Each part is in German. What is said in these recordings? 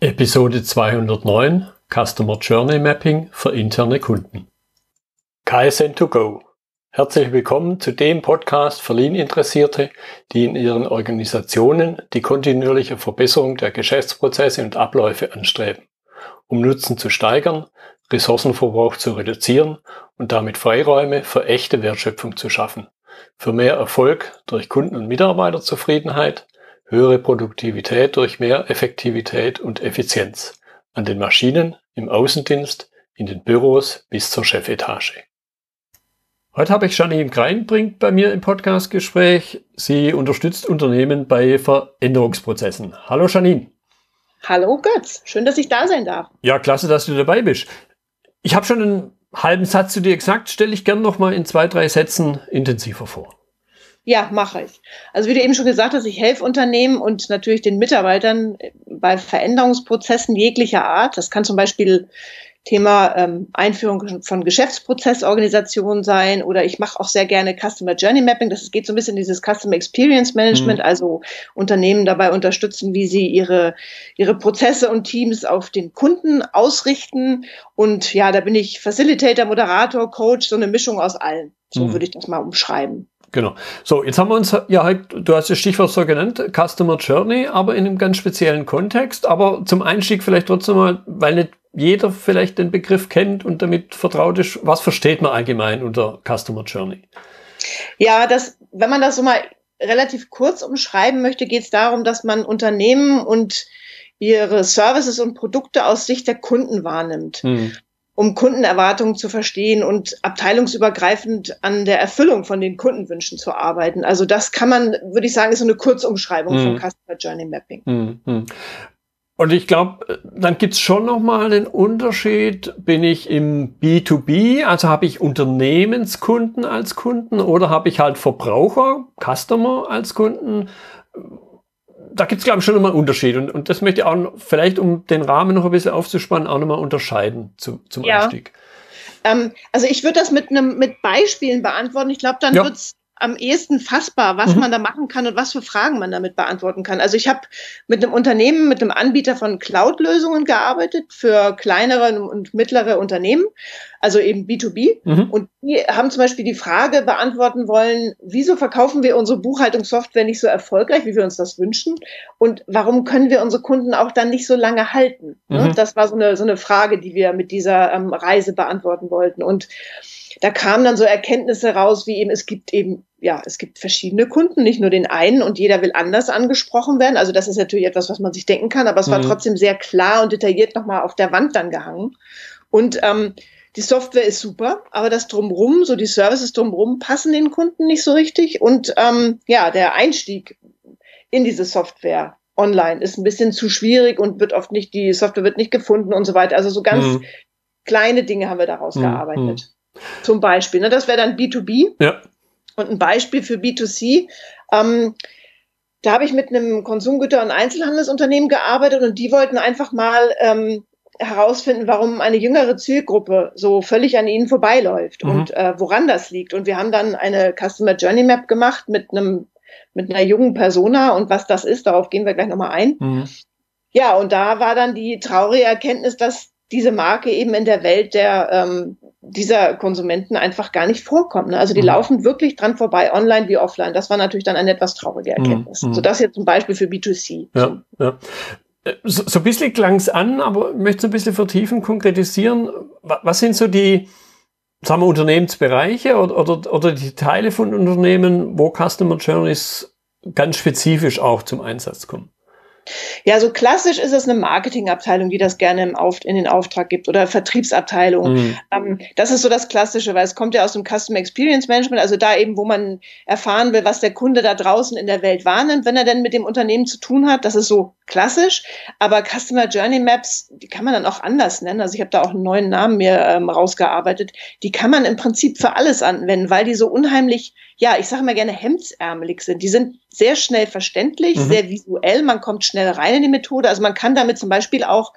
Episode 209 Customer Journey Mapping für interne Kunden. KSN2Go. Herzlich willkommen zu dem Podcast für Lean-Interessierte, die in ihren Organisationen die kontinuierliche Verbesserung der Geschäftsprozesse und Abläufe anstreben, um Nutzen zu steigern, Ressourcenverbrauch zu reduzieren und damit Freiräume für echte Wertschöpfung zu schaffen, für mehr Erfolg durch Kunden- und Mitarbeiterzufriedenheit, höhere Produktivität durch mehr Effektivität und Effizienz an den Maschinen, im Außendienst, in den Büros bis zur Chefetage. Heute habe ich Janine Greinbrink bei mir im Podcastgespräch. Sie unterstützt Unternehmen bei Veränderungsprozessen. Hallo Janine. Hallo Götz, schön, dass ich da sein darf. Ja, klasse, dass du dabei bist. Ich habe schon einen halben Satz zu dir gesagt, stelle ich gern noch mal in zwei, drei Sätzen intensiver vor. Ja, mache ich. Also wie du eben schon gesagt hast, ich helfe Unternehmen und natürlich den Mitarbeitern bei Veränderungsprozessen jeglicher Art. Das kann zum Beispiel Thema ähm, Einführung von Geschäftsprozessorganisationen sein oder ich mache auch sehr gerne Customer Journey Mapping. Das geht so ein bisschen in dieses Customer Experience Management, mhm. also Unternehmen dabei unterstützen, wie sie ihre, ihre Prozesse und Teams auf den Kunden ausrichten. Und ja, da bin ich Facilitator, Moderator, Coach, so eine Mischung aus allen. So mhm. würde ich das mal umschreiben. Genau. So, jetzt haben wir uns ja halt, du hast das Stichwort so genannt, Customer Journey, aber in einem ganz speziellen Kontext. Aber zum Einstieg vielleicht trotzdem mal, weil nicht jeder vielleicht den Begriff kennt und damit vertraut ist, was versteht man allgemein unter Customer Journey? Ja, das, wenn man das so mal relativ kurz umschreiben möchte, geht es darum, dass man Unternehmen und ihre Services und Produkte aus Sicht der Kunden wahrnimmt. Hm um Kundenerwartungen zu verstehen und abteilungsübergreifend an der Erfüllung von den Kundenwünschen zu arbeiten. Also das kann man, würde ich sagen, ist so eine Kurzumschreibung mhm. von Customer Journey Mapping. Mhm. Und ich glaube, dann gibt's schon nochmal einen Unterschied. Bin ich im B2B, also habe ich Unternehmenskunden als Kunden oder habe ich halt Verbraucher, Customer als Kunden? Da gibt es, glaube ich, schon nochmal einen Unterschied. Und, und das möchte ich auch vielleicht, um den Rahmen noch ein bisschen aufzuspannen, auch nochmal unterscheiden zu, zum ja. Einstieg. Ähm, also ich würde das mit einem mit Beispielen beantworten. Ich glaube, dann ja. wird's am ehesten fassbar, was mhm. man da machen kann und was für Fragen man damit beantworten kann. Also ich habe mit einem Unternehmen, mit einem Anbieter von Cloud-Lösungen gearbeitet für kleinere und mittlere Unternehmen, also eben B2B. Mhm. Und die haben zum Beispiel die Frage beantworten wollen, wieso verkaufen wir unsere Buchhaltungssoftware nicht so erfolgreich, wie wir uns das wünschen? Und warum können wir unsere Kunden auch dann nicht so lange halten? Ne? Mhm. Das war so eine, so eine Frage, die wir mit dieser ähm, Reise beantworten wollten. Und da kamen dann so Erkenntnisse raus, wie eben, es gibt eben, ja, es gibt verschiedene Kunden, nicht nur den einen und jeder will anders angesprochen werden. Also das ist natürlich etwas, was man sich denken kann, aber es war mhm. trotzdem sehr klar und detailliert nochmal auf der Wand dann gehangen. Und ähm, die Software ist super, aber das drumrum, so die Services drumrum, passen den Kunden nicht so richtig. Und ähm, ja, der Einstieg in diese Software online ist ein bisschen zu schwierig und wird oft nicht, die Software wird nicht gefunden und so weiter. Also so ganz mhm. kleine Dinge haben wir daraus mhm. gearbeitet. Zum Beispiel. Ne? Das wäre dann B2B. Ja. Und ein Beispiel für B2C. Ähm, da habe ich mit einem Konsumgüter- und Einzelhandelsunternehmen gearbeitet und die wollten einfach mal ähm, herausfinden, warum eine jüngere Zielgruppe so völlig an ihnen vorbeiläuft mhm. und äh, woran das liegt. Und wir haben dann eine Customer Journey Map gemacht mit einem mit einer jungen Persona und was das ist, darauf gehen wir gleich nochmal ein. Mhm. Ja, und da war dann die traurige Erkenntnis, dass diese Marke eben in der Welt der ähm, dieser Konsumenten einfach gar nicht vorkommt. Ne? Also die mhm. laufen wirklich dran vorbei, online wie offline. Das war natürlich dann eine etwas traurige Erkenntnis. Mhm. So das jetzt zum Beispiel für B2C. Ja, ja. So, so ein bisschen klang es an, aber ich möchte es ein bisschen vertiefen, konkretisieren. Was sind so die, sagen wir, Unternehmensbereiche oder, oder, oder die Teile von Unternehmen, wo Customer Journeys ganz spezifisch auch zum Einsatz kommen? Ja, so klassisch ist es eine Marketingabteilung, die das gerne im Auf, in den Auftrag gibt oder Vertriebsabteilung. Mhm. Ähm, das ist so das Klassische, weil es kommt ja aus dem Customer Experience Management, also da eben, wo man erfahren will, was der Kunde da draußen in der Welt wahrnimmt, wenn er denn mit dem Unternehmen zu tun hat. Das ist so klassisch. Aber Customer Journey Maps, die kann man dann auch anders nennen. Also ich habe da auch einen neuen Namen mir ähm, rausgearbeitet. Die kann man im Prinzip für alles anwenden, weil die so unheimlich, ja, ich sage mal gerne hemdsärmelig sind. Die sind sehr schnell verständlich, mhm. sehr visuell. Man kommt schnell rein in die Methode. Also man kann damit zum Beispiel auch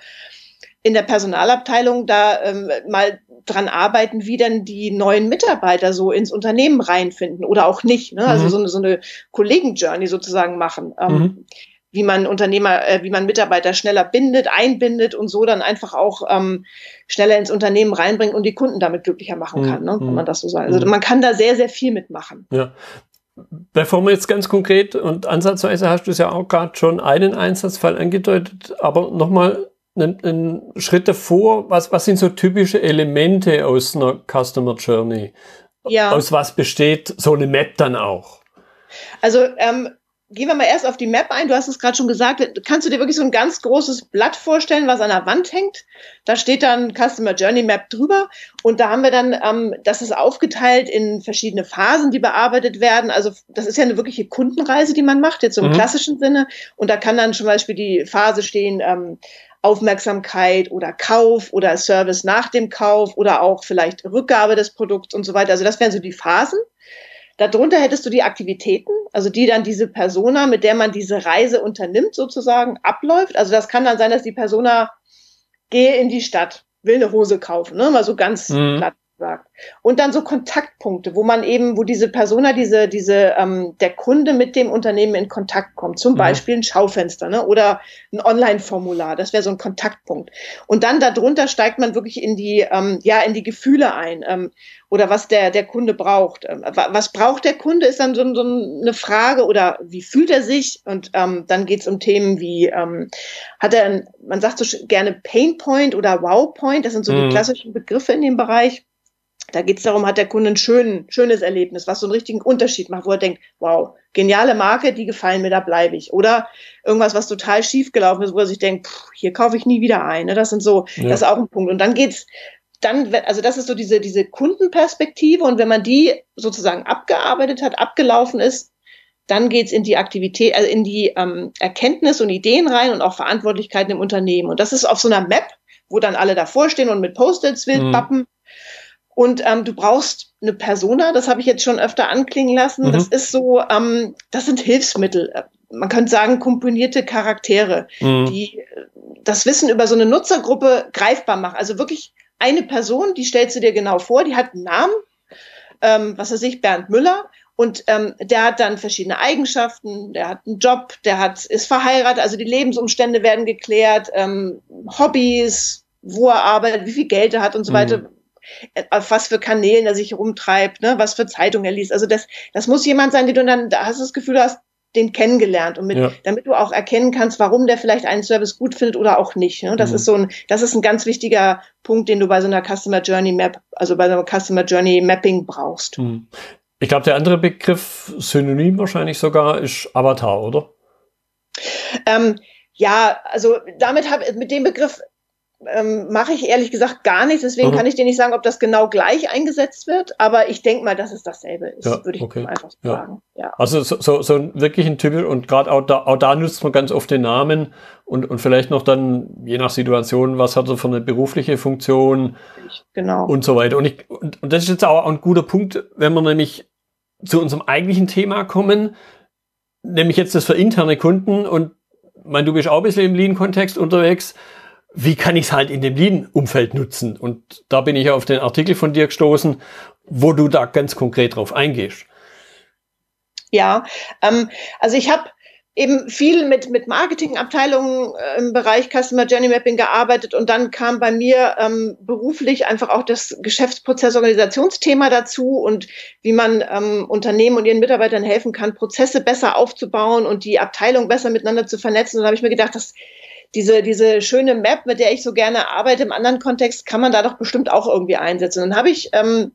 in der Personalabteilung da ähm, mal dran arbeiten, wie denn die neuen Mitarbeiter so ins Unternehmen reinfinden oder auch nicht. Ne? Also mhm. so eine, so eine Kollegen-Journey sozusagen machen. Ähm, mhm wie man Unternehmer, äh, wie man Mitarbeiter schneller bindet, einbindet und so dann einfach auch ähm, schneller ins Unternehmen reinbringt und die Kunden damit glücklicher machen kann, mhm. ne, wenn man das so sagt. Also man kann da sehr, sehr viel mitmachen. Ja. Bevor wir jetzt ganz konkret und ansatzweise hast du es ja auch gerade schon einen Einsatzfall angedeutet, aber nochmal einen, einen Schritt davor, was, was sind so typische Elemente aus einer Customer Journey? Ja. Aus was besteht so eine Map dann auch? Also ähm, gehen wir mal erst auf die Map ein. Du hast es gerade schon gesagt. Kannst du dir wirklich so ein ganz großes Blatt vorstellen, was an der Wand hängt? Da steht dann Customer Journey Map drüber. Und da haben wir dann, ähm, das ist aufgeteilt in verschiedene Phasen, die bearbeitet werden. Also das ist ja eine wirkliche Kundenreise, die man macht, jetzt so im mhm. klassischen Sinne. Und da kann dann zum Beispiel die Phase stehen, ähm, Aufmerksamkeit oder Kauf oder Service nach dem Kauf oder auch vielleicht Rückgabe des Produkts und so weiter. Also das wären so die Phasen. Darunter hättest du die Aktivitäten, also die dann diese Persona, mit der man diese Reise unternimmt, sozusagen abläuft. Also das kann dann sein, dass die Persona gehe in die Stadt, will eine Hose kaufen, ne? mal so ganz mhm. platt sagt. Und dann so Kontaktpunkte, wo man eben, wo diese Persona, diese, diese, ähm, der Kunde mit dem Unternehmen in Kontakt kommt. Zum mhm. Beispiel ein Schaufenster, ne? Oder ein Online-Formular. Das wäre so ein Kontaktpunkt. Und dann darunter steigt man wirklich in die, ähm, ja, in die Gefühle ein. Ähm, oder was der, der Kunde braucht. Ähm, was braucht der Kunde, ist dann so, so eine Frage oder wie fühlt er sich? Und ähm, dann geht es um Themen wie, ähm, hat er, ein, man sagt so gerne Pain Point oder Wow Point, das sind so mhm. die klassischen Begriffe in dem Bereich. Da geht es darum, hat der Kunde ein schön, schönes Erlebnis, was so einen richtigen Unterschied macht, wo er denkt, wow, geniale Marke, die gefallen mir, da bleibe ich. Oder irgendwas, was total schief gelaufen ist, wo er sich denkt, pff, hier kaufe ich nie wieder ein. Ne? Das sind so, ja. das ist auch ein Punkt. Und dann geht's dann, also das ist so diese, diese Kundenperspektive. Und wenn man die sozusagen abgearbeitet hat, abgelaufen ist, dann geht's in die Aktivität, also in die ähm, Erkenntnis und Ideen rein und auch Verantwortlichkeiten im Unternehmen. Und das ist auf so einer Map, wo dann alle davor stehen und mit Post-its, Wildpappen. Mhm. Und ähm, du brauchst eine Persona, das habe ich jetzt schon öfter anklingen lassen. Mhm. Das ist so, ähm, das sind Hilfsmittel. Man könnte sagen, komponierte Charaktere, mhm. die äh, das Wissen über so eine Nutzergruppe greifbar machen. Also wirklich eine Person, die stellst du dir genau vor, die hat einen Namen, ähm, was weiß ich, Bernd Müller. Und ähm, der hat dann verschiedene Eigenschaften, der hat einen Job, der hat, ist verheiratet, also die Lebensumstände werden geklärt, ähm, Hobbys, wo er arbeitet, wie viel Geld er hat und so mhm. weiter auf was für Kanälen er sich rumtreibt, ne, was für Zeitungen er liest. Also das, das muss jemand sein, den du dann, da hast du das Gefühl, du hast den kennengelernt und mit, ja. damit du auch erkennen kannst, warum der vielleicht einen Service gut findet oder auch nicht. Ne? Das mhm. ist so ein, das ist ein ganz wichtiger Punkt, den du bei so einer Customer Journey Map, also bei so einer Customer Journey Mapping brauchst. Mhm. Ich glaube, der andere Begriff, Synonym wahrscheinlich sogar, ist Avatar, oder? Ähm, ja, also damit habe mit dem Begriff ähm, mache ich ehrlich gesagt gar nichts. Deswegen mhm. kann ich dir nicht sagen, ob das genau gleich eingesetzt wird. Aber ich denke mal, dass es dasselbe ist, ja, würde ich okay. einfach ja. sagen. Ja. Also so, so, so wirklich ein Typ und gerade auch da, auch da nutzt man ganz oft den Namen und, und vielleicht noch dann, je nach Situation, was hat er für eine berufliche Funktion genau. und so weiter. Und, ich, und, und das ist jetzt auch ein guter Punkt, wenn wir nämlich zu unserem eigentlichen Thema kommen, nämlich jetzt das für interne Kunden und mein, du bist auch ein bisschen im Lean-Kontext unterwegs wie kann ich es halt in dem Lean-Umfeld nutzen? Und da bin ich auf den Artikel von dir gestoßen, wo du da ganz konkret drauf eingehst. Ja, ähm, also ich habe eben viel mit, mit Marketingabteilungen äh, im Bereich Customer Journey Mapping gearbeitet und dann kam bei mir ähm, beruflich einfach auch das Geschäftsprozessorganisationsthema dazu und wie man ähm, Unternehmen und ihren Mitarbeitern helfen kann, Prozesse besser aufzubauen und die Abteilung besser miteinander zu vernetzen. Und da habe ich mir gedacht, das diese, diese schöne Map, mit der ich so gerne arbeite im anderen Kontext, kann man da doch bestimmt auch irgendwie einsetzen. Dann habe ich ähm,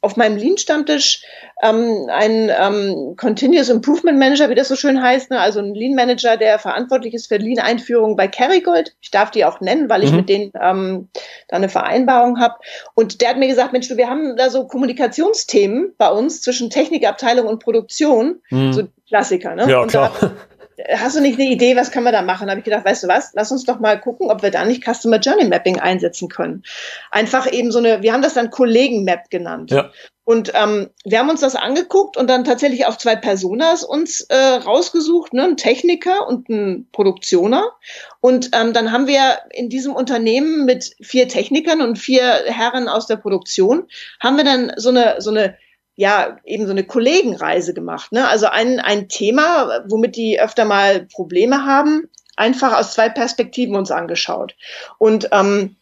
auf meinem Lean-Stammtisch ähm, einen ähm, Continuous Improvement Manager, wie das so schön heißt, ne? also ein Lean-Manager, der verantwortlich ist für Lean-Einführung bei Kerrygold. Ich darf die auch nennen, weil ich mhm. mit denen ähm, da eine Vereinbarung habe. Und der hat mir gesagt, Mensch, du, wir haben da so Kommunikationsthemen bei uns zwischen Technikabteilung und Produktion, mhm. so Klassiker. Ne? Ja, und klar. Da, hast du nicht eine Idee, was können wir da machen? Da habe ich gedacht, weißt du was, lass uns doch mal gucken, ob wir da nicht Customer Journey Mapping einsetzen können. Einfach eben so eine, wir haben das dann Kollegen-Map genannt. Ja. Und ähm, wir haben uns das angeguckt und dann tatsächlich auch zwei Personas uns äh, rausgesucht, ne, ein Techniker und ein Produktioner. Und ähm, dann haben wir in diesem Unternehmen mit vier Technikern und vier Herren aus der Produktion, haben wir dann so eine, so eine ja, eben so eine Kollegenreise gemacht. Ne? Also ein, ein Thema, womit die öfter mal Probleme haben, einfach aus zwei Perspektiven uns angeschaut. Und ähm,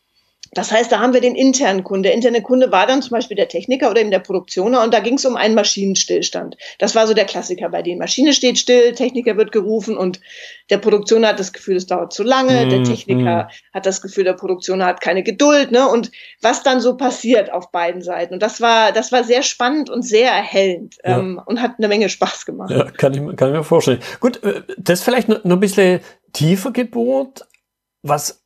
das heißt, da haben wir den internen Kunde. Der interne Kunde war dann zum Beispiel der Techniker oder eben der Produktioner und da ging es um einen Maschinenstillstand. Das war so der Klassiker bei denen. Maschine steht still, Techniker wird gerufen und der Produktioner hat das Gefühl, es dauert zu lange, mm, der Techniker mm. hat das Gefühl, der Produktioner hat keine Geduld, ne? Und was dann so passiert auf beiden Seiten. Und das war, das war sehr spannend und sehr erhellend ja. ähm, und hat eine Menge Spaß gemacht. Ja, kann ich, kann ich mir vorstellen. Gut, äh, das vielleicht noch, noch ein bisschen tiefer gebohrt. Was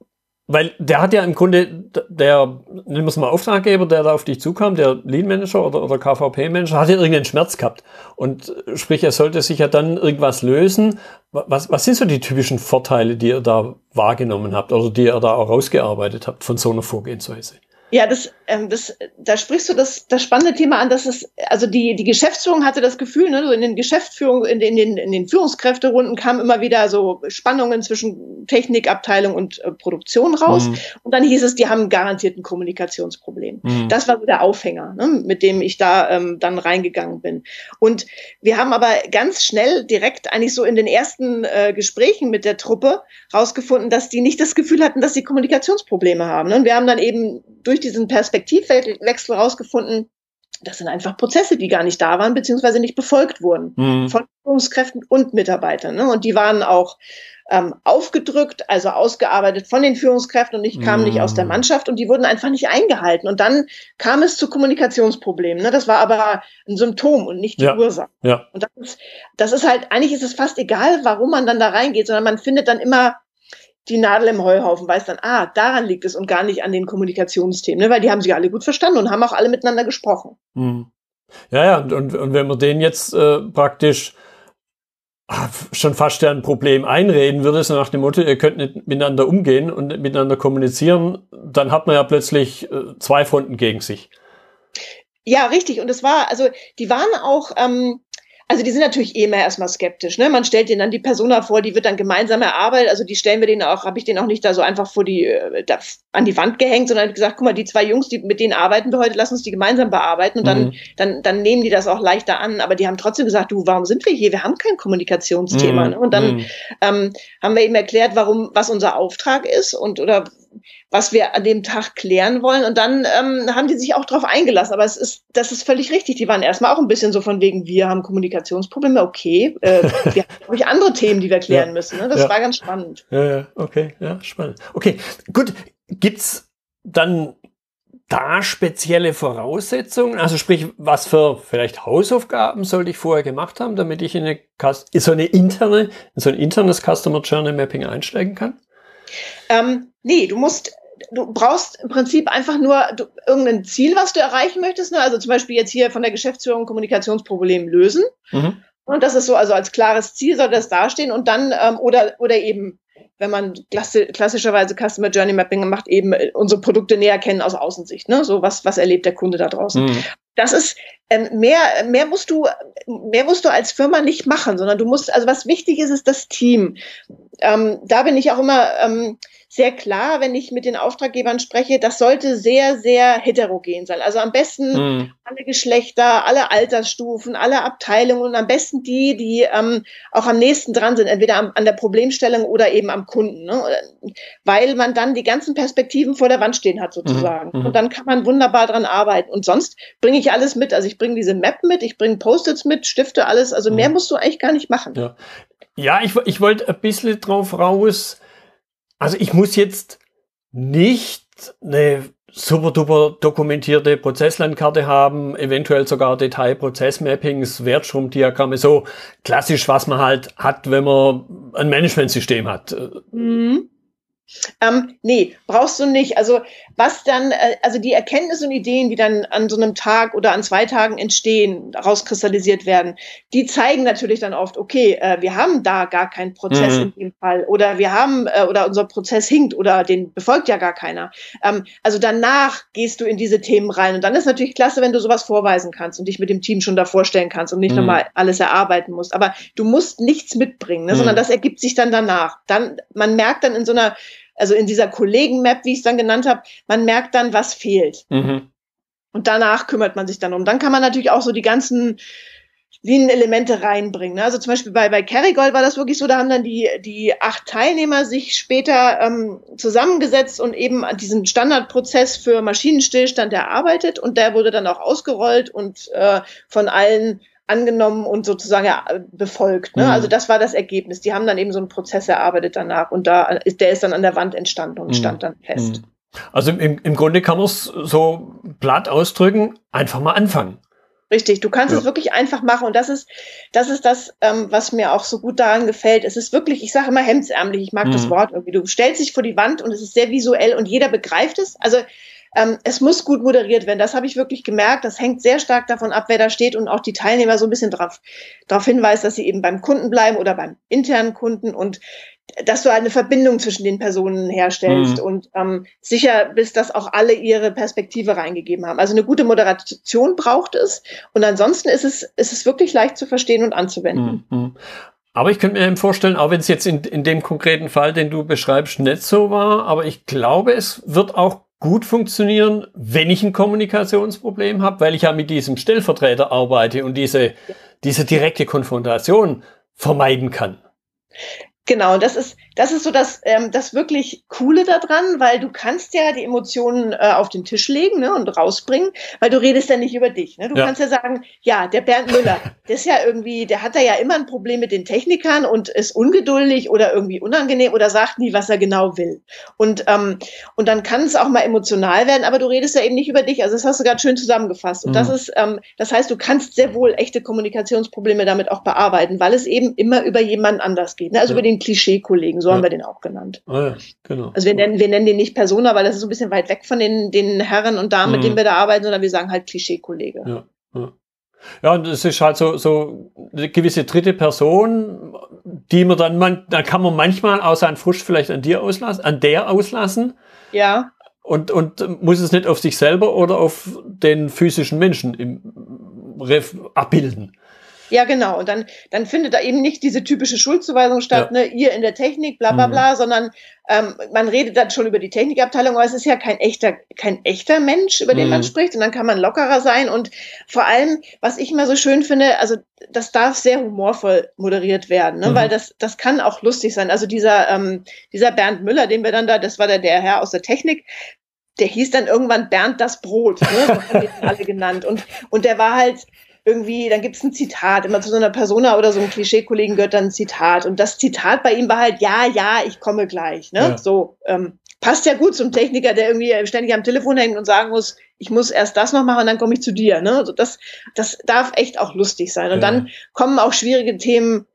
weil der hat ja im Grunde, der, nennen wir es mal Auftraggeber, der da auf dich zukam, der Lean Manager oder, oder KVP Manager, hat ja irgendeinen Schmerz gehabt. Und sprich, er sollte sich ja dann irgendwas lösen. Was, was sind so die typischen Vorteile, die ihr da wahrgenommen habt oder die ihr da auch rausgearbeitet habt von so einer Vorgehensweise? Ja, das, ähm, das, da sprichst du das, das spannende Thema an, dass es, also die, die Geschäftsführung hatte das Gefühl, ne, so in den Geschäftsführungen, in, in, den, in den Führungskräfterunden kamen immer wieder so Spannungen zwischen Technikabteilung und äh, Produktion raus. Mhm. Und dann hieß es, die haben garantiert ein Kommunikationsproblem. Mhm. Das war so der Aufhänger, ne, mit dem ich da ähm, dann reingegangen bin. Und wir haben aber ganz schnell direkt eigentlich so in den ersten äh, Gesprächen mit der Truppe rausgefunden, dass die nicht das Gefühl hatten, dass sie Kommunikationsprobleme haben. Ne? Und wir haben dann eben durch durch diesen Perspektivwechsel rausgefunden, das sind einfach Prozesse, die gar nicht da waren, beziehungsweise nicht befolgt wurden mhm. von Führungskräften und Mitarbeitern. Ne? Und die waren auch ähm, aufgedrückt, also ausgearbeitet von den Führungskräften und ich kam mhm. nicht aus der mhm. Mannschaft und die wurden einfach nicht eingehalten. Und dann kam es zu Kommunikationsproblemen. Ne? Das war aber ein Symptom und nicht die ja. Ursache. Ja. Und das ist, das ist halt, eigentlich ist es fast egal, warum man dann da reingeht, sondern man findet dann immer die Nadel im Heuhaufen, weiß dann, ah, daran liegt es und gar nicht an den Kommunikationsthemen, ne? weil die haben sich alle gut verstanden und haben auch alle miteinander gesprochen. Mhm. Ja, ja, und, und, und wenn man den jetzt äh, praktisch ah, schon fast ein Problem einreden würde, so nach dem Motto, ihr könnt nicht miteinander umgehen und miteinander kommunizieren, dann hat man ja plötzlich äh, zwei Fronten gegen sich. Ja, richtig. Und es war, also die waren auch, ähm, also die sind natürlich eh immer erstmal skeptisch. Ne? Man stellt denen dann die Persona vor, die wird dann gemeinsam erarbeitet. Also die stellen wir denen auch, habe ich denen auch nicht da so einfach vor die äh, da, an die Wand gehängt, sondern gesagt, guck mal, die zwei Jungs, die mit denen arbeiten wir heute, lass uns die gemeinsam bearbeiten und dann, mhm. dann, dann nehmen die das auch leichter an. Aber die haben trotzdem gesagt, du, warum sind wir hier? Wir haben kein Kommunikationsthema. Mhm. Ne? Und dann mhm. ähm, haben wir eben erklärt, warum, was unser Auftrag ist und oder was wir an dem Tag klären wollen. Und dann ähm, haben die sich auch darauf eingelassen. Aber es ist, das ist völlig richtig. Die waren erstmal auch ein bisschen so von wegen, wir haben Kommunikationsprobleme, okay. Äh, wir haben, glaube ich, andere Themen, die wir klären ja. müssen. Ne? Das ja. war ganz spannend. Ja, ja, okay, ja, spannend. Okay, gut. Gibt's dann da spezielle Voraussetzungen? Also sprich, was für vielleicht Hausaufgaben sollte ich vorher gemacht haben, damit ich in eine, so eine interne, in so ein internes Customer Journey Mapping einsteigen kann? Ähm, nee, du musst, du brauchst im Prinzip einfach nur du, irgendein Ziel, was du erreichen möchtest. Ne? Also zum Beispiel jetzt hier von der Geschäftsführung Kommunikationsproblem lösen. Mhm. Und das ist so, also als klares Ziel soll das dastehen und dann, ähm, oder, oder eben, wenn man klassi klassischerweise Customer Journey Mapping macht, eben äh, unsere Produkte näher kennen aus Außensicht. Ne? So was, was erlebt der Kunde da draußen. Mhm. Das ist, ähm, mehr, mehr musst du, mehr musst du als Firma nicht machen, sondern du musst, also was wichtig ist, ist das Team. Ähm, da bin ich auch immer, ähm, sehr klar, wenn ich mit den Auftraggebern spreche, das sollte sehr, sehr heterogen sein. Also am besten mhm. alle Geschlechter, alle Altersstufen, alle Abteilungen und am besten die, die ähm, auch am nächsten dran sind, entweder am, an der Problemstellung oder eben am Kunden. Ne? Weil man dann die ganzen Perspektiven vor der Wand stehen hat sozusagen. Mhm. Und dann kann man wunderbar dran arbeiten. Und sonst bringe ich alles mit. Also ich bringe diese Map mit, ich bringe Post-its mit, Stifte, alles. Also mehr mhm. musst du eigentlich gar nicht machen. Ja, ja ich, ich wollte ein bisschen drauf raus, also ich muss jetzt nicht eine super duper dokumentierte Prozesslandkarte haben, eventuell sogar Detailprozessmappings, Wertstromdiagramme, so klassisch, was man halt hat, wenn man ein Managementsystem hat. Mhm. Ähm, nee, brauchst du nicht. Also was dann, äh, also die Erkenntnisse und Ideen, die dann an so einem Tag oder an zwei Tagen entstehen, rauskristallisiert werden, die zeigen natürlich dann oft, okay, äh, wir haben da gar keinen Prozess mhm. in dem Fall oder wir haben, äh, oder unser Prozess hinkt oder den befolgt ja gar keiner. Ähm, also danach gehst du in diese Themen rein und dann ist natürlich klasse, wenn du sowas vorweisen kannst und dich mit dem Team schon da vorstellen kannst und nicht mhm. nochmal alles erarbeiten musst. Aber du musst nichts mitbringen, ne, mhm. sondern das ergibt sich dann danach. Dann, man merkt dann in so einer also in dieser Kollegen-Map, wie ich es dann genannt habe, man merkt dann, was fehlt. Mhm. Und danach kümmert man sich dann um. Dann kann man natürlich auch so die ganzen Linenelement reinbringen. Ne? Also zum Beispiel bei, bei Kerrygold war das wirklich so, da haben dann die, die acht Teilnehmer sich später ähm, zusammengesetzt und eben diesen Standardprozess für Maschinenstillstand erarbeitet und der wurde dann auch ausgerollt und äh, von allen angenommen und sozusagen ja, befolgt. Ne? Mhm. Also das war das Ergebnis. Die haben dann eben so einen Prozess erarbeitet danach und da ist, der ist dann an der Wand entstanden und mhm. stand dann fest. Mhm. Also im, im Grunde kann man es so platt ausdrücken, einfach mal anfangen. Richtig, du kannst ja. es wirklich einfach machen und das ist das, ist das ähm, was mir auch so gut daran gefällt. Es ist wirklich, ich sage immer hemdsärmlich, ich mag mhm. das Wort irgendwie. Du stellst dich vor die Wand und es ist sehr visuell und jeder begreift es. Also ähm, es muss gut moderiert werden. Das habe ich wirklich gemerkt. Das hängt sehr stark davon ab, wer da steht und auch die Teilnehmer so ein bisschen darauf drauf hinweist, dass sie eben beim Kunden bleiben oder beim internen Kunden und dass du eine Verbindung zwischen den Personen herstellst mhm. und ähm, sicher bist, dass auch alle ihre Perspektive reingegeben haben. Also eine gute Moderation braucht es und ansonsten ist es, ist es wirklich leicht zu verstehen und anzuwenden. Mhm. Aber ich könnte mir eben vorstellen, auch wenn es jetzt in, in dem konkreten Fall, den du beschreibst, nicht so war, aber ich glaube, es wird auch gut funktionieren, wenn ich ein Kommunikationsproblem habe, weil ich ja mit diesem Stellvertreter arbeite und diese, diese direkte Konfrontation vermeiden kann. Genau, das ist, das ist so das, ähm, das wirklich Coole daran, weil du kannst ja die Emotionen äh, auf den Tisch legen ne, und rausbringen, weil du redest ja nicht über dich. Ne? Du ja. kannst ja sagen, ja, der Bernd Müller, der ist ja irgendwie, der hat da ja immer ein Problem mit den Technikern und ist ungeduldig oder irgendwie unangenehm oder sagt nie, was er genau will. Und, ähm, und dann kann es auch mal emotional werden, aber du redest ja eben nicht über dich. Also das hast du gerade schön zusammengefasst. Und mhm. das ist, ähm, das heißt, du kannst sehr wohl echte Kommunikationsprobleme damit auch bearbeiten, weil es eben immer über jemanden anders geht. Ne? Also ja. über den Klischee-Kollegen, so ja. haben wir den auch genannt. Ah, ja, genau. Also wir nennen, wir nennen den nicht Persona, weil das ist so ein bisschen weit weg von den, den Herren und Damen, mhm. mit denen wir da arbeiten, sondern wir sagen halt Klischee-Kollege. Ja, ja. Ja, und es ist halt so, so eine gewisse dritte Person, die man dann, man, da kann man manchmal auch seinen Frust vielleicht an dir auslassen, an der auslassen. Ja. Und, und muss es nicht auf sich selber oder auf den physischen Menschen im Ref abbilden. Ja, genau. Und dann, dann findet da eben nicht diese typische Schuldzuweisung statt, ja. ne, ihr in der Technik, bla bla mhm. bla, sondern ähm, man redet dann schon über die Technikabteilung, aber es ist ja kein echter, kein echter Mensch, über den mhm. man spricht. Und dann kann man lockerer sein. Und vor allem, was ich immer so schön finde, also das darf sehr humorvoll moderiert werden, ne? Mhm. weil das, das kann auch lustig sein. Also dieser, ähm, dieser Bernd Müller, den wir dann da, das war der, der Herr aus der Technik, der hieß dann irgendwann Bernd das Brot, ne? das haben wir alle genannt. Und, und der war halt, irgendwie, dann gibt es ein Zitat, immer zu so einer Persona oder so einem Klischee-Kollegen gehört dann ein Zitat. Und das Zitat bei ihm war halt, ja, ja, ich komme gleich. Ne? Ja. So, ähm, passt ja gut zum Techniker, der irgendwie ständig am Telefon hängt und sagen muss, ich muss erst das noch machen und dann komme ich zu dir. Ne? Also das, das darf echt auch lustig sein. Und ja. dann kommen auch schwierige Themen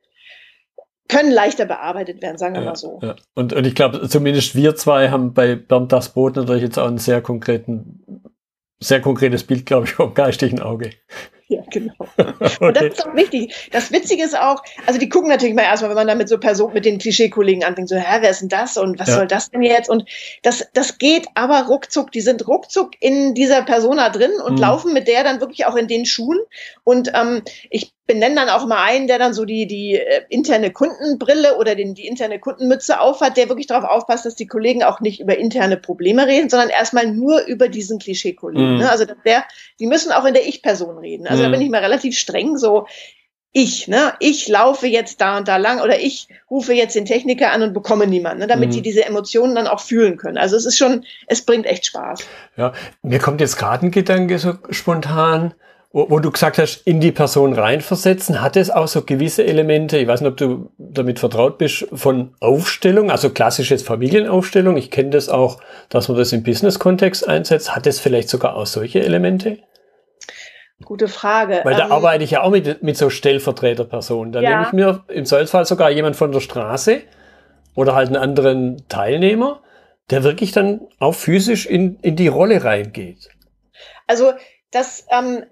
können leichter bearbeitet werden, sagen wir ja, mal so. Ja. Und, und ich glaube, zumindest wir zwei haben bei Bernd das Brot natürlich jetzt auch einen sehr konkreten, sehr konkretes Bild, glaube ich, vom geistigen Auge. Ja, genau. Und das ist auch wichtig. Das Witzige ist auch, also die gucken natürlich mal erstmal, wenn man da mit so Personen, mit den Klischee-Kollegen anfängt, so, hä, wer ist denn das und was ja. soll das denn jetzt? Und das, das geht aber ruckzuck. Die sind ruckzuck in dieser Persona drin und mhm. laufen mit der dann wirklich auch in den Schuhen. Und ähm, ich benenne dann auch mal einen, der dann so die, die äh, interne Kundenbrille oder den, die interne Kundenmütze aufhat, der wirklich darauf aufpasst, dass die Kollegen auch nicht über interne Probleme reden, sondern erstmal nur über diesen Klischee-Kollegen. Mhm. Ne? Also der, die müssen auch in der Ich-Person reden. Also mhm. da bin ich mal relativ streng, so ich, ne, ich laufe jetzt da und da lang oder ich rufe jetzt den Techniker an und bekomme niemanden, ne, damit mhm. die diese Emotionen dann auch fühlen können. Also es ist schon, es bringt echt Spaß. Ja, mir kommt jetzt gerade ein Gedanke so spontan wo, wo du gesagt hast, in die Person reinversetzen, hat es auch so gewisse Elemente, ich weiß nicht, ob du damit vertraut bist, von Aufstellung, also klassisches Familienaufstellung. Ich kenne das auch, dass man das im Business-Kontext einsetzt. Hat es vielleicht sogar auch solche Elemente? Gute Frage. Weil da ähm, arbeite ich ja auch mit, mit so Stellvertreterpersonen. Da ja. nehme ich mir im Zweifelsfall sogar jemand von der Straße oder halt einen anderen Teilnehmer, der wirklich dann auch physisch in, in die Rolle reingeht. Also das, ähm,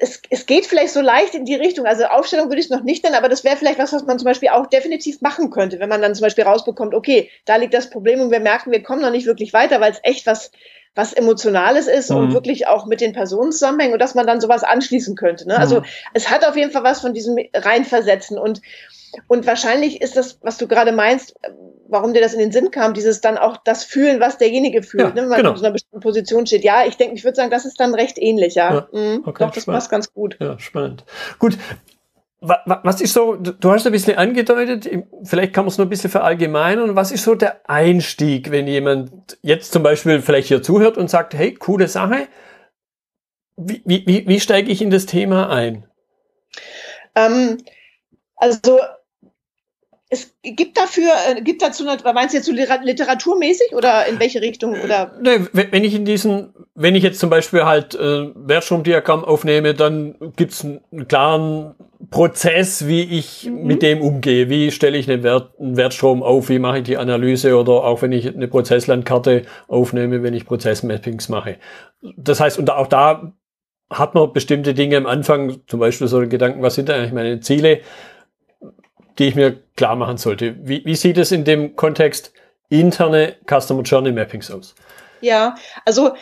es, es geht vielleicht so leicht in die Richtung. Also Aufstellung würde ich es noch nicht nennen, aber das wäre vielleicht was, was man zum Beispiel auch definitiv machen könnte, wenn man dann zum Beispiel rausbekommt, okay, da liegt das Problem und wir merken, wir kommen noch nicht wirklich weiter, weil es echt was, was Emotionales ist mhm. und wirklich auch mit den Personen zusammenhängt und dass man dann sowas anschließen könnte. Ne? Also mhm. es hat auf jeden Fall was von diesem Reinversetzen und und wahrscheinlich ist das, was du gerade meinst, warum dir das in den Sinn kam, dieses dann auch das Fühlen, was derjenige fühlt, ja, ne, wenn man genau. in so einer bestimmten Position steht. Ja, ich denke, ich würde sagen, das ist dann recht ähnlich, ja. ja mhm, okay, doch, das spannend. passt ganz gut. Ja, spannend. Gut, was ist so, du hast ein bisschen angedeutet, vielleicht kann man es nur ein bisschen verallgemeinern. Was ist so der Einstieg, wenn jemand jetzt zum Beispiel vielleicht hier zuhört und sagt, hey, coole Sache, wie, wie, wie steige ich in das Thema ein? Ähm, also es gibt dafür, äh, gibt dazu, meinst du jetzt so literaturmäßig oder in welche Richtung? Oder? Nee, wenn ich in diesen, wenn ich jetzt zum Beispiel halt äh, Wertstromdiagramm aufnehme, dann gibt's einen klaren Prozess, wie ich mhm. mit dem umgehe. Wie stelle ich einen, Wert, einen Wertstrom auf? Wie mache ich die Analyse? Oder auch wenn ich eine Prozesslandkarte aufnehme, wenn ich Prozessmappings mache. Das heißt, und auch da hat man bestimmte Dinge am Anfang, zum Beispiel so Gedanken, was sind eigentlich meine Ziele? Die ich mir klar machen sollte. Wie, wie sieht es in dem Kontext interne Customer Journey Mappings aus? Ja, also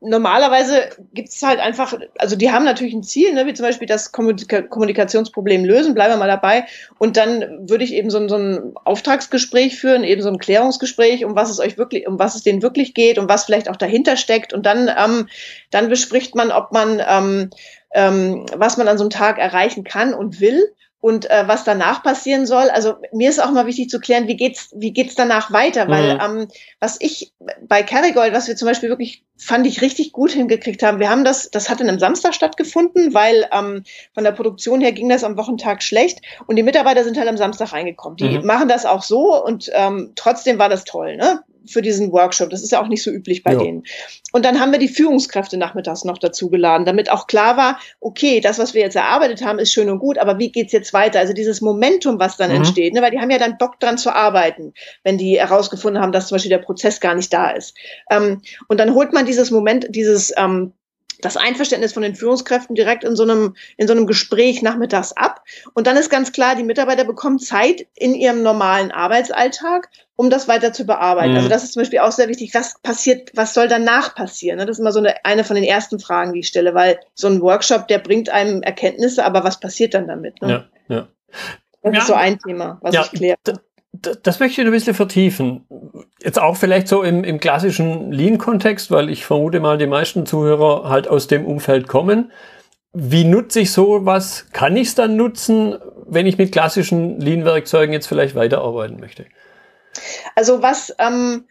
normalerweise gibt es halt einfach, also die haben natürlich ein Ziel, ne, wie zum Beispiel das Kommunika Kommunikationsproblem lösen, bleiben wir mal dabei. Und dann würde ich eben so, so, ein Auftragsgespräch führen, eben so ein Klärungsgespräch, um was es euch wirklich, um was es denen wirklich geht und was vielleicht auch dahinter steckt. Und dann, ähm, dann bespricht man, ob man ähm, ähm, was man an so einem Tag erreichen kann und will und äh, was danach passieren soll. Also mir ist auch mal wichtig zu klären, wie geht's, wie geht's danach weiter, weil mhm. ähm, was ich bei Kerrygold, was wir zum Beispiel wirklich fand ich richtig gut hingekriegt haben. Wir haben das, das hat an einem Samstag stattgefunden, weil ähm, von der Produktion her ging das am Wochentag schlecht und die Mitarbeiter sind halt am Samstag reingekommen. Die mhm. machen das auch so und ähm, trotzdem war das toll. Ne? Für diesen Workshop. Das ist ja auch nicht so üblich bei ja. denen. Und dann haben wir die Führungskräfte nachmittags noch dazu geladen, damit auch klar war, okay, das, was wir jetzt erarbeitet haben, ist schön und gut, aber wie geht's jetzt weiter? Also dieses Momentum, was dann mhm. entsteht, ne? weil die haben ja dann Bock dran zu arbeiten, wenn die herausgefunden haben, dass zum Beispiel der Prozess gar nicht da ist. Ähm, und dann holt man dieses Moment, dieses ähm, das Einverständnis von den Führungskräften direkt in so einem, in so einem Gespräch nachmittags ab. Und dann ist ganz klar, die Mitarbeiter bekommen Zeit in ihrem normalen Arbeitsalltag, um das weiter zu bearbeiten. Mhm. Also das ist zum Beispiel auch sehr wichtig. Was passiert, was soll danach passieren? Das ist immer so eine, eine von den ersten Fragen, die ich stelle, weil so ein Workshop, der bringt einem Erkenntnisse, aber was passiert dann damit? Ne? Ja, ja. Das ja, ist so ein Thema, was ja, ich kläre das möchte ich ein bisschen vertiefen. Jetzt auch vielleicht so im, im klassischen Lean-Kontext, weil ich vermute mal, die meisten Zuhörer halt aus dem Umfeld kommen. Wie nutze ich sowas? Kann ich es dann nutzen, wenn ich mit klassischen Lean-Werkzeugen jetzt vielleicht weiterarbeiten möchte? Also was, ähm,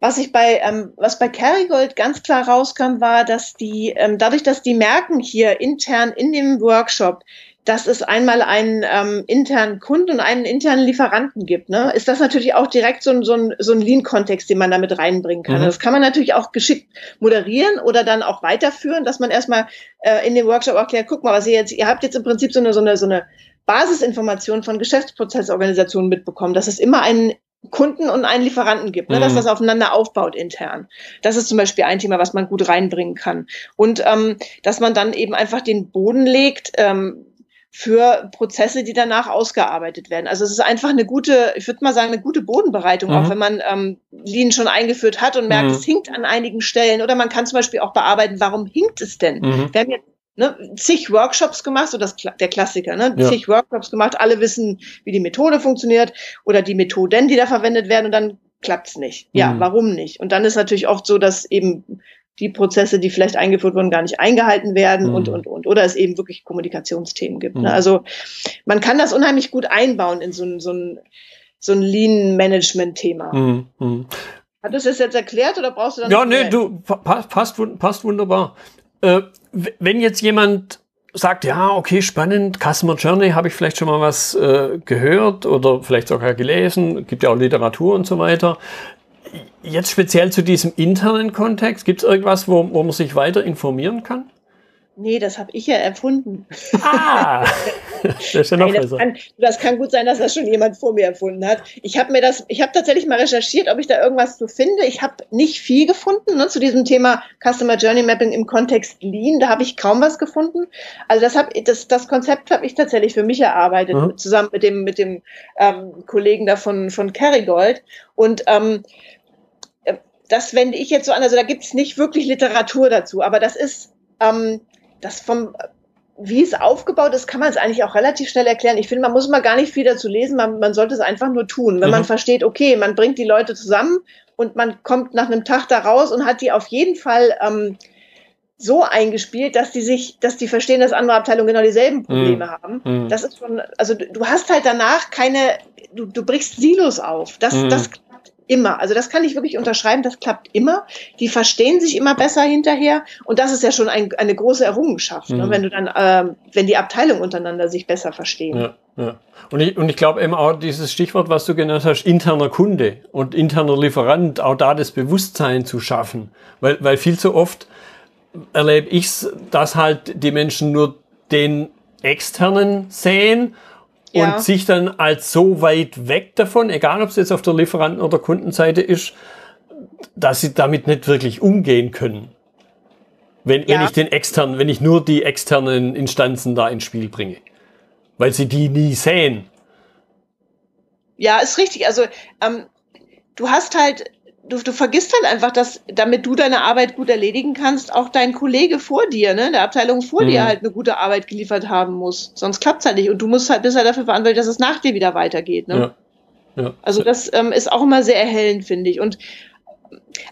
was ich bei, ähm, was bei Kerrygold ganz klar rauskam, war, dass die, ähm, dadurch, dass die merken hier intern in dem Workshop, dass es einmal einen ähm, internen Kunden und einen internen Lieferanten gibt, ne, ist das natürlich auch direkt so ein, so ein, so ein Lean-Kontext, den man damit reinbringen kann. Mhm. Das kann man natürlich auch geschickt moderieren oder dann auch weiterführen, dass man erstmal äh, in dem Workshop erklärt, guck mal, was ihr jetzt, ihr habt jetzt im Prinzip so eine, so eine, so eine Basisinformation von Geschäftsprozessorganisationen mitbekommen, dass es immer einen Kunden und einen Lieferanten gibt, ne, dass mhm. das aufeinander aufbaut intern. Das ist zum Beispiel ein Thema, was man gut reinbringen kann. Und ähm, dass man dann eben einfach den Boden legt, ähm, für Prozesse, die danach ausgearbeitet werden. Also es ist einfach eine gute, ich würde mal sagen, eine gute Bodenbereitung, mhm. auch wenn man ähm, Lean schon eingeführt hat und merkt, mhm. es hinkt an einigen Stellen. Oder man kann zum Beispiel auch bearbeiten, warum hinkt es denn? Mhm. Wir haben jetzt ne, zig Workshops gemacht, so das der Klassiker, ne? Ja. zig Workshops gemacht, alle wissen, wie die Methode funktioniert oder die Methoden, die da verwendet werden und dann klappt's nicht. Ja, mhm. warum nicht? Und dann ist natürlich oft so, dass eben die Prozesse, die vielleicht eingeführt wurden, gar nicht eingehalten werden mhm. und, und, und. Oder es eben wirklich Kommunikationsthemen gibt. Ne? Mhm. Ne? Also man kann das unheimlich gut einbauen in so ein, so ein, so ein Lean-Management-Thema. Mhm. mhm. Hat das jetzt erklärt oder brauchst du dann? Ja, nee, du, passt, passt wunderbar. Äh, wenn jetzt jemand sagt, ja, okay, spannend, Customer Journey, habe ich vielleicht schon mal was äh, gehört oder vielleicht sogar gelesen, gibt ja auch Literatur und so weiter. Jetzt speziell zu diesem internen Kontext, gibt es irgendwas, wo, wo man sich weiter informieren kann? Nee, das habe ich ja erfunden. Ah, das ist ja noch Nein, das, kann, das kann gut sein, dass das schon jemand vor mir erfunden hat. Ich habe mir das, ich habe tatsächlich mal recherchiert, ob ich da irgendwas zu finde. Ich habe nicht viel gefunden ne, zu diesem Thema Customer Journey Mapping im Kontext Lean. Da habe ich kaum was gefunden. Also das, hab, das, das Konzept habe ich tatsächlich für mich erarbeitet, mhm. zusammen mit dem, mit dem ähm, Kollegen da von, von Kerrygold. Und ähm, das wende ich jetzt so an. Also da gibt es nicht wirklich Literatur dazu, aber das ist ähm, das vom wie es aufgebaut ist, kann man es eigentlich auch relativ schnell erklären. Ich finde, man muss mal gar nicht viel dazu lesen, man, man sollte es einfach nur tun. Wenn mhm. man versteht, okay, man bringt die Leute zusammen und man kommt nach einem Tag da raus und hat die auf jeden Fall ähm, so eingespielt, dass die sich, dass die verstehen, dass andere Abteilungen genau dieselben Probleme mhm. haben. Mhm. Das ist schon, also du, du, hast halt danach keine, du, du brichst Silos auf. Das, mhm. das immer. Also das kann ich wirklich unterschreiben, das klappt immer. Die verstehen sich immer besser hinterher und das ist ja schon ein, eine große Errungenschaft, ne, mhm. ne, wenn du dann, äh, wenn die Abteilungen untereinander sich besser verstehen. Ja, ja. Und ich, und ich glaube eben auch dieses Stichwort, was du genannt hast, interner Kunde und interner Lieferant, auch da das Bewusstsein zu schaffen, weil, weil viel zu oft erlebe ich es, dass halt die Menschen nur den externen sehen ja. und sich dann als so weit weg davon, egal ob es jetzt auf der Lieferanten- oder Kundenseite ist, dass sie damit nicht wirklich umgehen können. Wenn, ja. wenn ich den externen, wenn ich nur die externen Instanzen da ins Spiel bringe. Weil sie die nie sehen. Ja, ist richtig. Also ähm, du hast halt du, du vergisst halt einfach, dass damit du deine Arbeit gut erledigen kannst, auch dein Kollege vor dir, ne, der Abteilung vor mhm. dir halt eine gute Arbeit geliefert haben muss. Sonst klappt's halt nicht. Und du musst halt, bist halt dafür verantwortlich, dass es nach dir wieder weitergeht. Ne? Ja. Ja. Also das ähm, ist auch immer sehr erhellend, finde ich. Und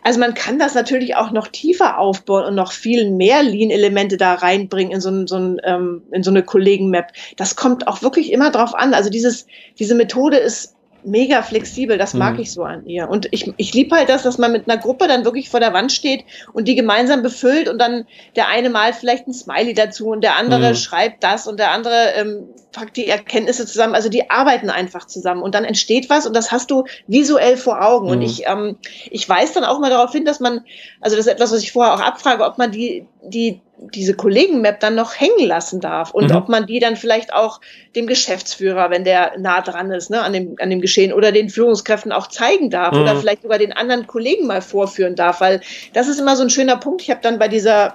also man kann das natürlich auch noch tiefer aufbauen und noch viel mehr Lean-Elemente da reinbringen in so, ein, so, ein, ähm, in so eine Kollegen-Map. Das kommt auch wirklich immer drauf an. Also dieses, diese Methode ist mega flexibel, das mag mhm. ich so an ihr. Und ich, ich liebe halt das, dass man mit einer Gruppe dann wirklich vor der Wand steht und die gemeinsam befüllt und dann der eine malt vielleicht ein Smiley dazu und der andere mhm. schreibt das und der andere ähm, packt die Erkenntnisse zusammen. Also die arbeiten einfach zusammen und dann entsteht was und das hast du visuell vor Augen. Mhm. Und ich, ähm, ich weise dann auch mal darauf hin, dass man, also das ist etwas, was ich vorher auch abfrage, ob man die, die diese Kollegen-Map dann noch hängen lassen darf und mhm. ob man die dann vielleicht auch dem Geschäftsführer, wenn der nah dran ist, ne, an dem, an dem Geschehen oder den Führungskräften auch zeigen darf mhm. oder vielleicht sogar den anderen Kollegen mal vorführen darf, weil das ist immer so ein schöner Punkt. Ich habe dann bei dieser,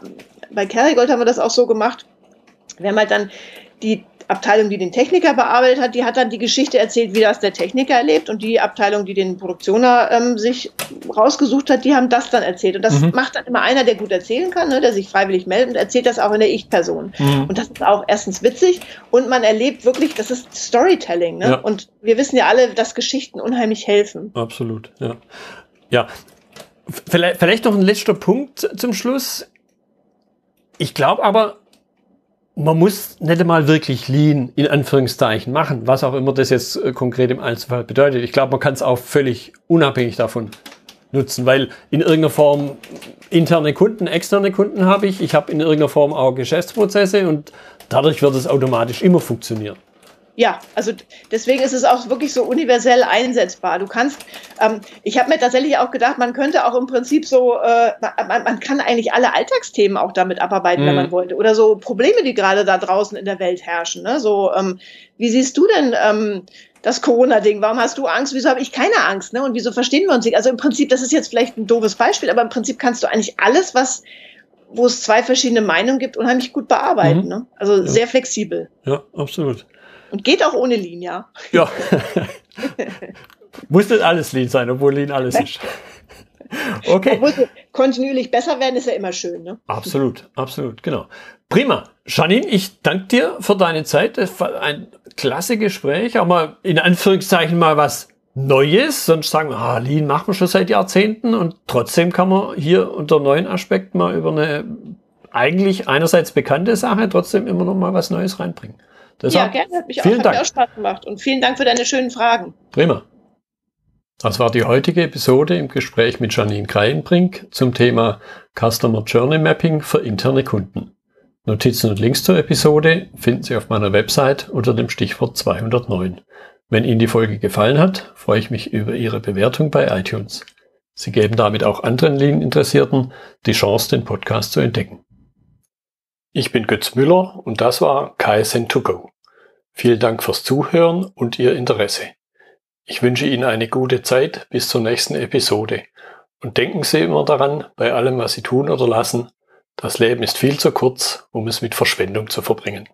bei Kerrygold haben wir das auch so gemacht. Wir haben halt dann die Abteilung, die den Techniker bearbeitet hat, die hat dann die Geschichte erzählt, wie das der Techniker erlebt und die Abteilung, die den Produktioner ähm, sich rausgesucht hat, die haben das dann erzählt. Und das mhm. macht dann immer einer, der gut erzählen kann, ne, der sich freiwillig meldet und erzählt das auch in der Ich-Person. Mhm. Und das ist auch erstens witzig und man erlebt wirklich, das ist Storytelling. Ne? Ja. Und wir wissen ja alle, dass Geschichten unheimlich helfen. Absolut, ja. Ja. Vielleicht, vielleicht noch ein letzter Punkt zum Schluss. Ich glaube aber, man muss nicht einmal wirklich Lean in Anführungszeichen machen, was auch immer das jetzt äh, konkret im Einzelfall bedeutet. Ich glaube, man kann es auch völlig unabhängig davon nutzen, weil in irgendeiner Form interne Kunden, externe Kunden habe ich. Ich habe in irgendeiner Form auch Geschäftsprozesse und dadurch wird es automatisch immer funktionieren ja, also deswegen ist es auch wirklich so universell einsetzbar. Du kannst, ähm, ich habe mir tatsächlich auch gedacht, man könnte auch im Prinzip so, äh, man, man kann eigentlich alle Alltagsthemen auch damit abarbeiten, mhm. wenn man wollte. Oder so Probleme, die gerade da draußen in der Welt herrschen. Ne? So, ähm, wie siehst du denn ähm, das Corona-Ding? Warum hast du Angst? Wieso habe ich keine Angst? Ne? Und wieso verstehen wir uns nicht? Also im Prinzip, das ist jetzt vielleicht ein doofes Beispiel, aber im Prinzip kannst du eigentlich alles, was wo es zwei verschiedene Meinungen gibt, unheimlich gut bearbeiten. Mhm. Ne? Also ja. sehr flexibel. Ja, absolut. Und geht auch ohne Lean, ja. Ja. Muss nicht alles Lean sein, obwohl Lean alles ist. Okay. Obwohl kontinuierlich besser werden, ist ja immer schön, ne? Absolut, absolut, genau. Prima. Janine, ich danke dir für deine Zeit. Das war ein klasse Gespräch. Auch mal in Anführungszeichen mal was Neues. Sonst sagen wir, ah, Lean machen wir schon seit Jahrzehnten und trotzdem kann man hier unter neuen Aspekten mal über eine eigentlich einerseits bekannte Sache trotzdem immer noch mal was Neues reinbringen. Deshalb, ja, gerne. Hat mich auch, vielen hat Dank. Mir auch Spaß gemacht. Und vielen Dank für deine schönen Fragen. Prima. Das war die heutige Episode im Gespräch mit Janine Kreienbrink zum Thema Customer Journey Mapping für interne Kunden. Notizen und Links zur Episode finden Sie auf meiner Website unter dem Stichwort 209. Wenn Ihnen die Folge gefallen hat, freue ich mich über Ihre Bewertung bei iTunes. Sie geben damit auch anderen Lean-Interessierten die Chance, den Podcast zu entdecken. Ich bin Götz Müller und das war KSN2Go. Vielen Dank fürs Zuhören und Ihr Interesse. Ich wünsche Ihnen eine gute Zeit bis zur nächsten Episode. Und denken Sie immer daran, bei allem, was Sie tun oder lassen, das Leben ist viel zu kurz, um es mit Verschwendung zu verbringen.